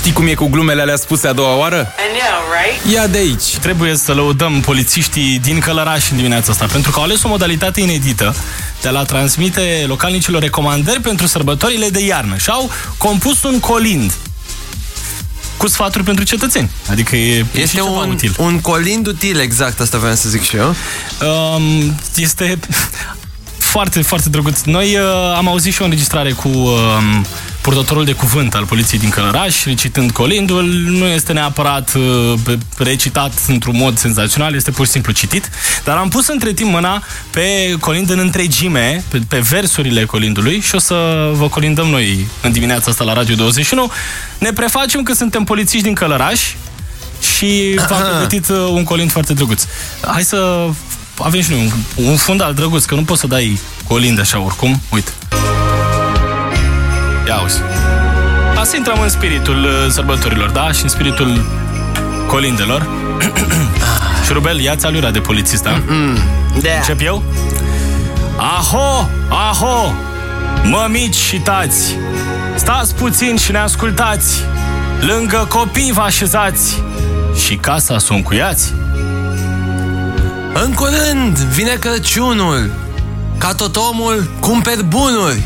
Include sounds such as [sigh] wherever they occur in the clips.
Știi cum e cu glumele alea spuse a doua oară? I know, right? Ia de aici! Trebuie să lăudăm polițiștii din Călăraș în dimineața asta, pentru că au ales o modalitate inedită de a la transmite localnicilor recomandări pentru sărbătorile de iarnă și au compus un colind cu sfaturi pentru cetățeni. Adică e Este un, util. un colind util, exact asta vreau să zic și eu. Um, este [laughs] foarte, foarte drăguț. Noi uh, am auzit și o înregistrare cu uh, purtătorul de cuvânt al poliției din Călăraș, recitând colindul. Nu este neapărat uh, recitat într-un mod senzațional, este pur și simplu citit. Dar am pus între timp mâna pe colind în întregime, pe, pe versurile colindului și o să vă colindăm noi în dimineața asta la Radio 21. Ne prefacem că suntem polițiști din Călăraș și v-am pregătit uh, un colind foarte drăguț. Hai să avem și noi un, un fundal drăguț, că nu poți să dai colind așa oricum. Uite. Ia auzi. Asta intrăm în spiritul uh, sărbătorilor, da? Și în spiritul colindelor. [clears throat] Șurubel, ia-ți alura de polițist, da? Da. Încep eu? Aho, aho, mămici și tați, stați puțin și ne ascultați, lângă copii vă așezați și casa să o încuiați. În curând vine Crăciunul Ca tot omul cumperi bunuri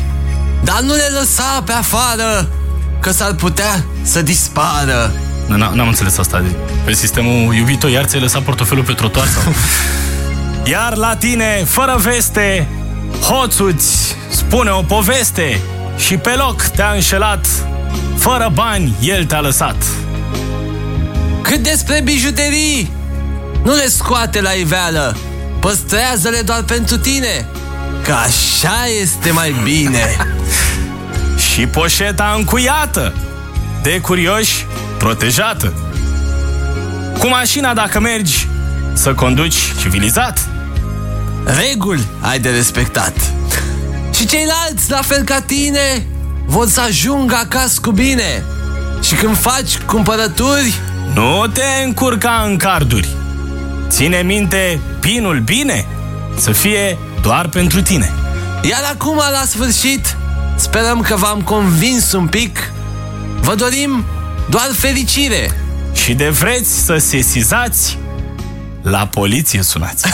Dar nu le lăsa pe afară Că s-ar putea să dispară N-am înțeles asta. Pe sistemul iubito, iar ți-ai lăsat portofelul pe trotuar sau? [laughs] Iar la tine, fără veste, hoțuți spune o poveste și pe loc te-a înșelat, fără bani el te-a lăsat. Cât despre bijuterii Nu le scoate la iveală Păstrează-le doar pentru tine Că așa este mai bine [laughs] Și poșeta încuiată, de curioși, protejată. Cu mașina dacă mergi, să conduci civilizat. Reguli ai de respectat Și ceilalți, la fel ca tine Vor să ajungă acasă cu bine Și când faci cumpărături Nu te încurca în carduri. Ține minte pinul bine, să fie doar pentru tine. Iar acum, la sfârșit, sperăm că v-am convins un pic. Vă dorim doar fericire. Și de vreți să sesizați, la poliție sunați.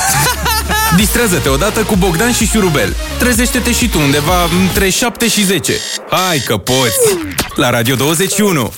[laughs] Distrează-te odată cu Bogdan și Șurubel. Trezește-te și tu undeva între 7 și 10. Hai că poți! La Radio 21!